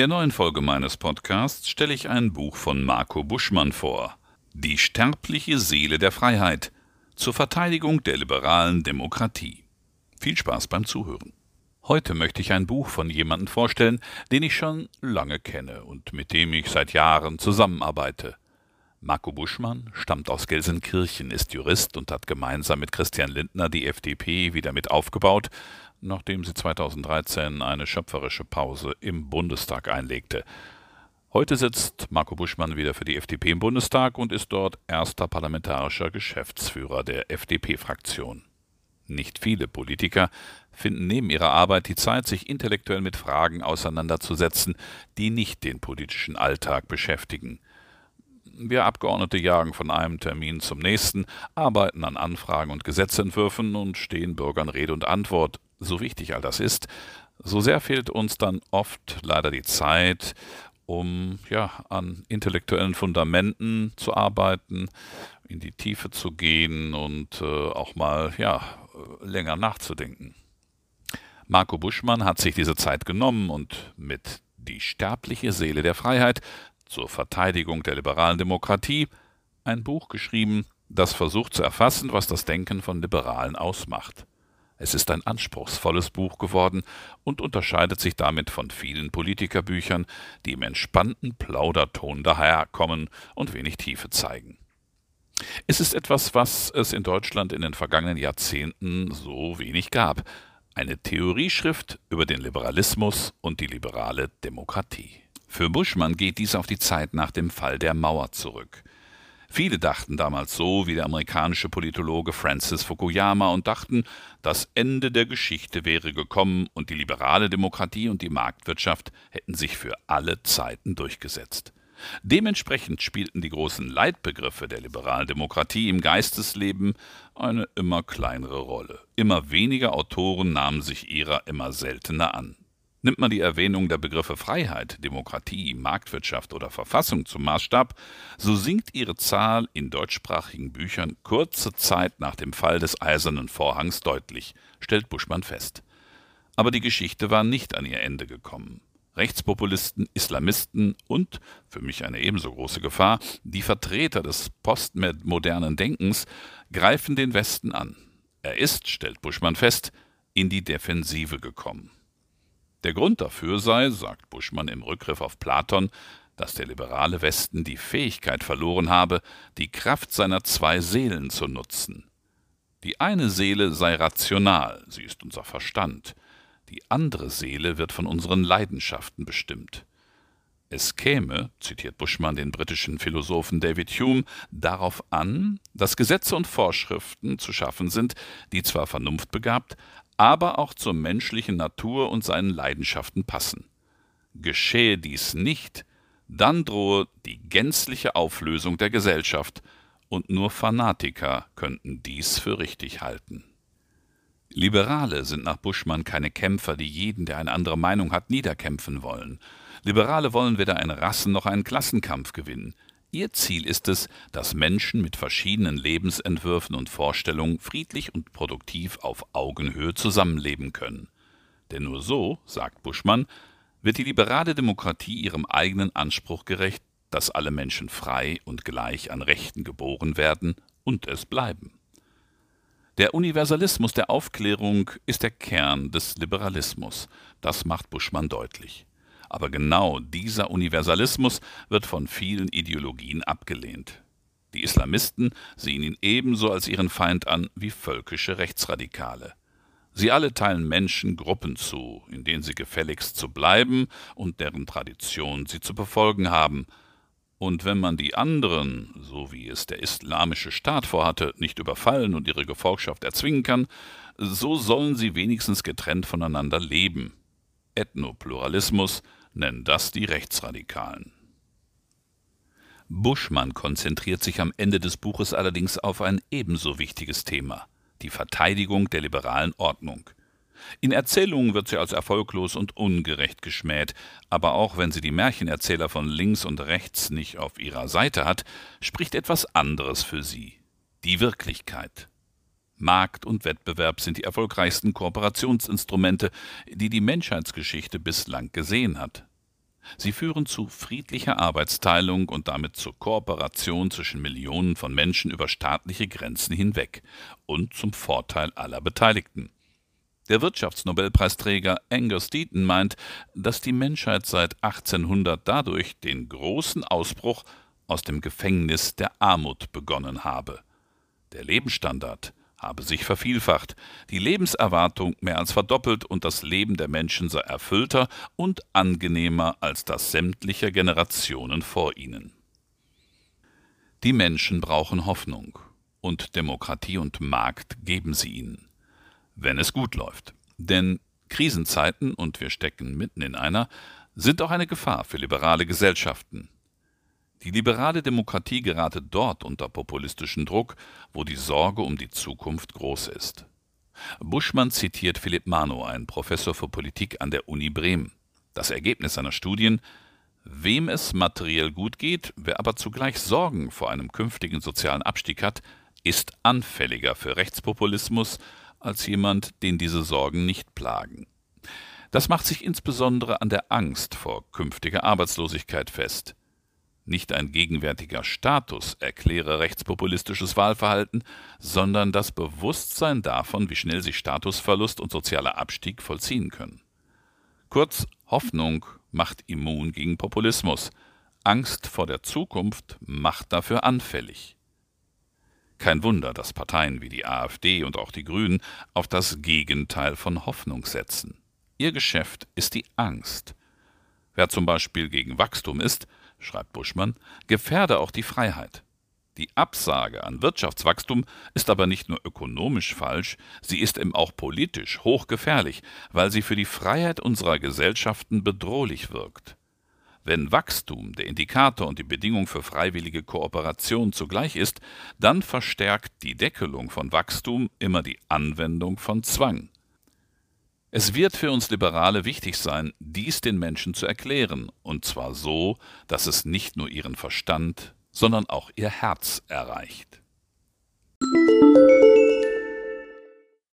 der neuen Folge meines Podcasts stelle ich ein Buch von Marco Buschmann vor. Die sterbliche Seele der Freiheit zur Verteidigung der liberalen Demokratie. Viel Spaß beim Zuhören. Heute möchte ich ein Buch von jemandem vorstellen, den ich schon lange kenne und mit dem ich seit Jahren zusammenarbeite. Marco Buschmann stammt aus Gelsenkirchen, ist Jurist und hat gemeinsam mit Christian Lindner die FDP wieder mit aufgebaut, nachdem sie 2013 eine schöpferische Pause im Bundestag einlegte. Heute sitzt Marco Buschmann wieder für die FDP im Bundestag und ist dort erster parlamentarischer Geschäftsführer der FDP-Fraktion. Nicht viele Politiker finden neben ihrer Arbeit die Zeit, sich intellektuell mit Fragen auseinanderzusetzen, die nicht den politischen Alltag beschäftigen. Wir Abgeordnete jagen von einem Termin zum nächsten, arbeiten an Anfragen und Gesetzentwürfen und stehen Bürgern Rede und Antwort, so wichtig all das ist, so sehr fehlt uns dann oft leider die Zeit, um ja an intellektuellen Fundamenten zu arbeiten, in die Tiefe zu gehen und äh, auch mal ja länger nachzudenken. Marco Buschmann hat sich diese Zeit genommen und mit Die sterbliche Seele der Freiheit zur Verteidigung der liberalen Demokratie ein Buch geschrieben, das versucht zu erfassen, was das Denken von Liberalen ausmacht. Es ist ein anspruchsvolles Buch geworden und unterscheidet sich damit von vielen Politikerbüchern, die im entspannten Plauderton daherkommen und wenig Tiefe zeigen. Es ist etwas, was es in Deutschland in den vergangenen Jahrzehnten so wenig gab. Eine Theorieschrift über den Liberalismus und die liberale Demokratie. Für Buschmann geht dies auf die Zeit nach dem Fall der Mauer zurück. Viele dachten damals so wie der amerikanische Politologe Francis Fukuyama und dachten, das Ende der Geschichte wäre gekommen und die liberale Demokratie und die Marktwirtschaft hätten sich für alle Zeiten durchgesetzt. Dementsprechend spielten die großen Leitbegriffe der liberalen Demokratie im Geistesleben eine immer kleinere Rolle. Immer weniger Autoren nahmen sich ihrer immer seltener an. Nimmt man die Erwähnung der Begriffe Freiheit, Demokratie, Marktwirtschaft oder Verfassung zum Maßstab, so sinkt ihre Zahl in deutschsprachigen Büchern kurze Zeit nach dem Fall des Eisernen Vorhangs deutlich, stellt Buschmann fest. Aber die Geschichte war nicht an ihr Ende gekommen. Rechtspopulisten, Islamisten und, für mich eine ebenso große Gefahr, die Vertreter des postmodernen Denkens greifen den Westen an. Er ist, stellt Buschmann fest, in die Defensive gekommen. Der Grund dafür sei, sagt Buschmann im Rückgriff auf Platon, dass der liberale Westen die Fähigkeit verloren habe, die Kraft seiner zwei Seelen zu nutzen. Die eine Seele sei rational, sie ist unser Verstand, die andere Seele wird von unseren Leidenschaften bestimmt. Es käme, zitiert Buschmann den britischen Philosophen David Hume, darauf an, dass Gesetze und Vorschriften zu schaffen sind, die zwar vernunftbegabt, aber auch zur menschlichen Natur und seinen Leidenschaften passen. Geschehe dies nicht, dann drohe die gänzliche Auflösung der Gesellschaft, und nur Fanatiker könnten dies für richtig halten. Liberale sind nach Buschmann keine Kämpfer, die jeden, der eine andere Meinung hat, niederkämpfen wollen. Liberale wollen weder einen Rassen- noch einen Klassenkampf gewinnen. Ihr Ziel ist es, dass Menschen mit verschiedenen Lebensentwürfen und Vorstellungen friedlich und produktiv auf Augenhöhe zusammenleben können. Denn nur so, sagt Buschmann, wird die liberale Demokratie ihrem eigenen Anspruch gerecht, dass alle Menschen frei und gleich an Rechten geboren werden und es bleiben. Der Universalismus der Aufklärung ist der Kern des Liberalismus, das macht Buschmann deutlich. Aber genau dieser Universalismus wird von vielen Ideologien abgelehnt. Die Islamisten sehen ihn ebenso als ihren Feind an wie völkische Rechtsradikale. Sie alle teilen Menschen Gruppen zu, in denen sie gefälligst zu bleiben und deren Tradition sie zu befolgen haben. Und wenn man die anderen, so wie es der islamische Staat vorhatte, nicht überfallen und ihre Gefolgschaft erzwingen kann, so sollen sie wenigstens getrennt voneinander leben. Ethnopluralismus nennen das die Rechtsradikalen. Buschmann konzentriert sich am Ende des Buches allerdings auf ein ebenso wichtiges Thema, die Verteidigung der liberalen Ordnung. In Erzählungen wird sie als erfolglos und ungerecht geschmäht, aber auch wenn sie die Märchenerzähler von links und rechts nicht auf ihrer Seite hat, spricht etwas anderes für sie die Wirklichkeit. Markt und Wettbewerb sind die erfolgreichsten Kooperationsinstrumente, die die Menschheitsgeschichte bislang gesehen hat. Sie führen zu friedlicher Arbeitsteilung und damit zur Kooperation zwischen Millionen von Menschen über staatliche Grenzen hinweg und zum Vorteil aller Beteiligten. Der Wirtschaftsnobelpreisträger Angus Deaton meint, dass die Menschheit seit 1800 dadurch den großen Ausbruch aus dem Gefängnis der Armut begonnen habe. Der Lebensstandard habe sich vervielfacht, die Lebenserwartung mehr als verdoppelt und das Leben der Menschen sei erfüllter und angenehmer als das sämtlicher Generationen vor ihnen. Die Menschen brauchen Hoffnung, und Demokratie und Markt geben sie ihnen, wenn es gut läuft. Denn Krisenzeiten, und wir stecken mitten in einer, sind auch eine Gefahr für liberale Gesellschaften. Die liberale Demokratie gerate dort unter populistischen Druck, wo die Sorge um die Zukunft groß ist. Buschmann zitiert Philipp Mano, ein Professor für Politik an der Uni Bremen. Das Ergebnis seiner Studien Wem es materiell gut geht, wer aber zugleich Sorgen vor einem künftigen sozialen Abstieg hat, ist anfälliger für Rechtspopulismus als jemand, den diese Sorgen nicht plagen. Das macht sich insbesondere an der Angst vor künftiger Arbeitslosigkeit fest. Nicht ein gegenwärtiger Status erkläre rechtspopulistisches Wahlverhalten, sondern das Bewusstsein davon, wie schnell sich Statusverlust und sozialer Abstieg vollziehen können. Kurz, Hoffnung macht immun gegen Populismus, Angst vor der Zukunft macht dafür anfällig. Kein Wunder, dass Parteien wie die AfD und auch die Grünen auf das Gegenteil von Hoffnung setzen. Ihr Geschäft ist die Angst. Wer zum Beispiel gegen Wachstum ist, schreibt Buschmann, gefährde auch die Freiheit. Die Absage an Wirtschaftswachstum ist aber nicht nur ökonomisch falsch, sie ist eben auch politisch hochgefährlich, weil sie für die Freiheit unserer Gesellschaften bedrohlich wirkt. Wenn Wachstum der Indikator und die Bedingung für freiwillige Kooperation zugleich ist, dann verstärkt die Deckelung von Wachstum immer die Anwendung von Zwang. Es wird für uns Liberale wichtig sein, dies den Menschen zu erklären, und zwar so, dass es nicht nur ihren Verstand, sondern auch ihr Herz erreicht.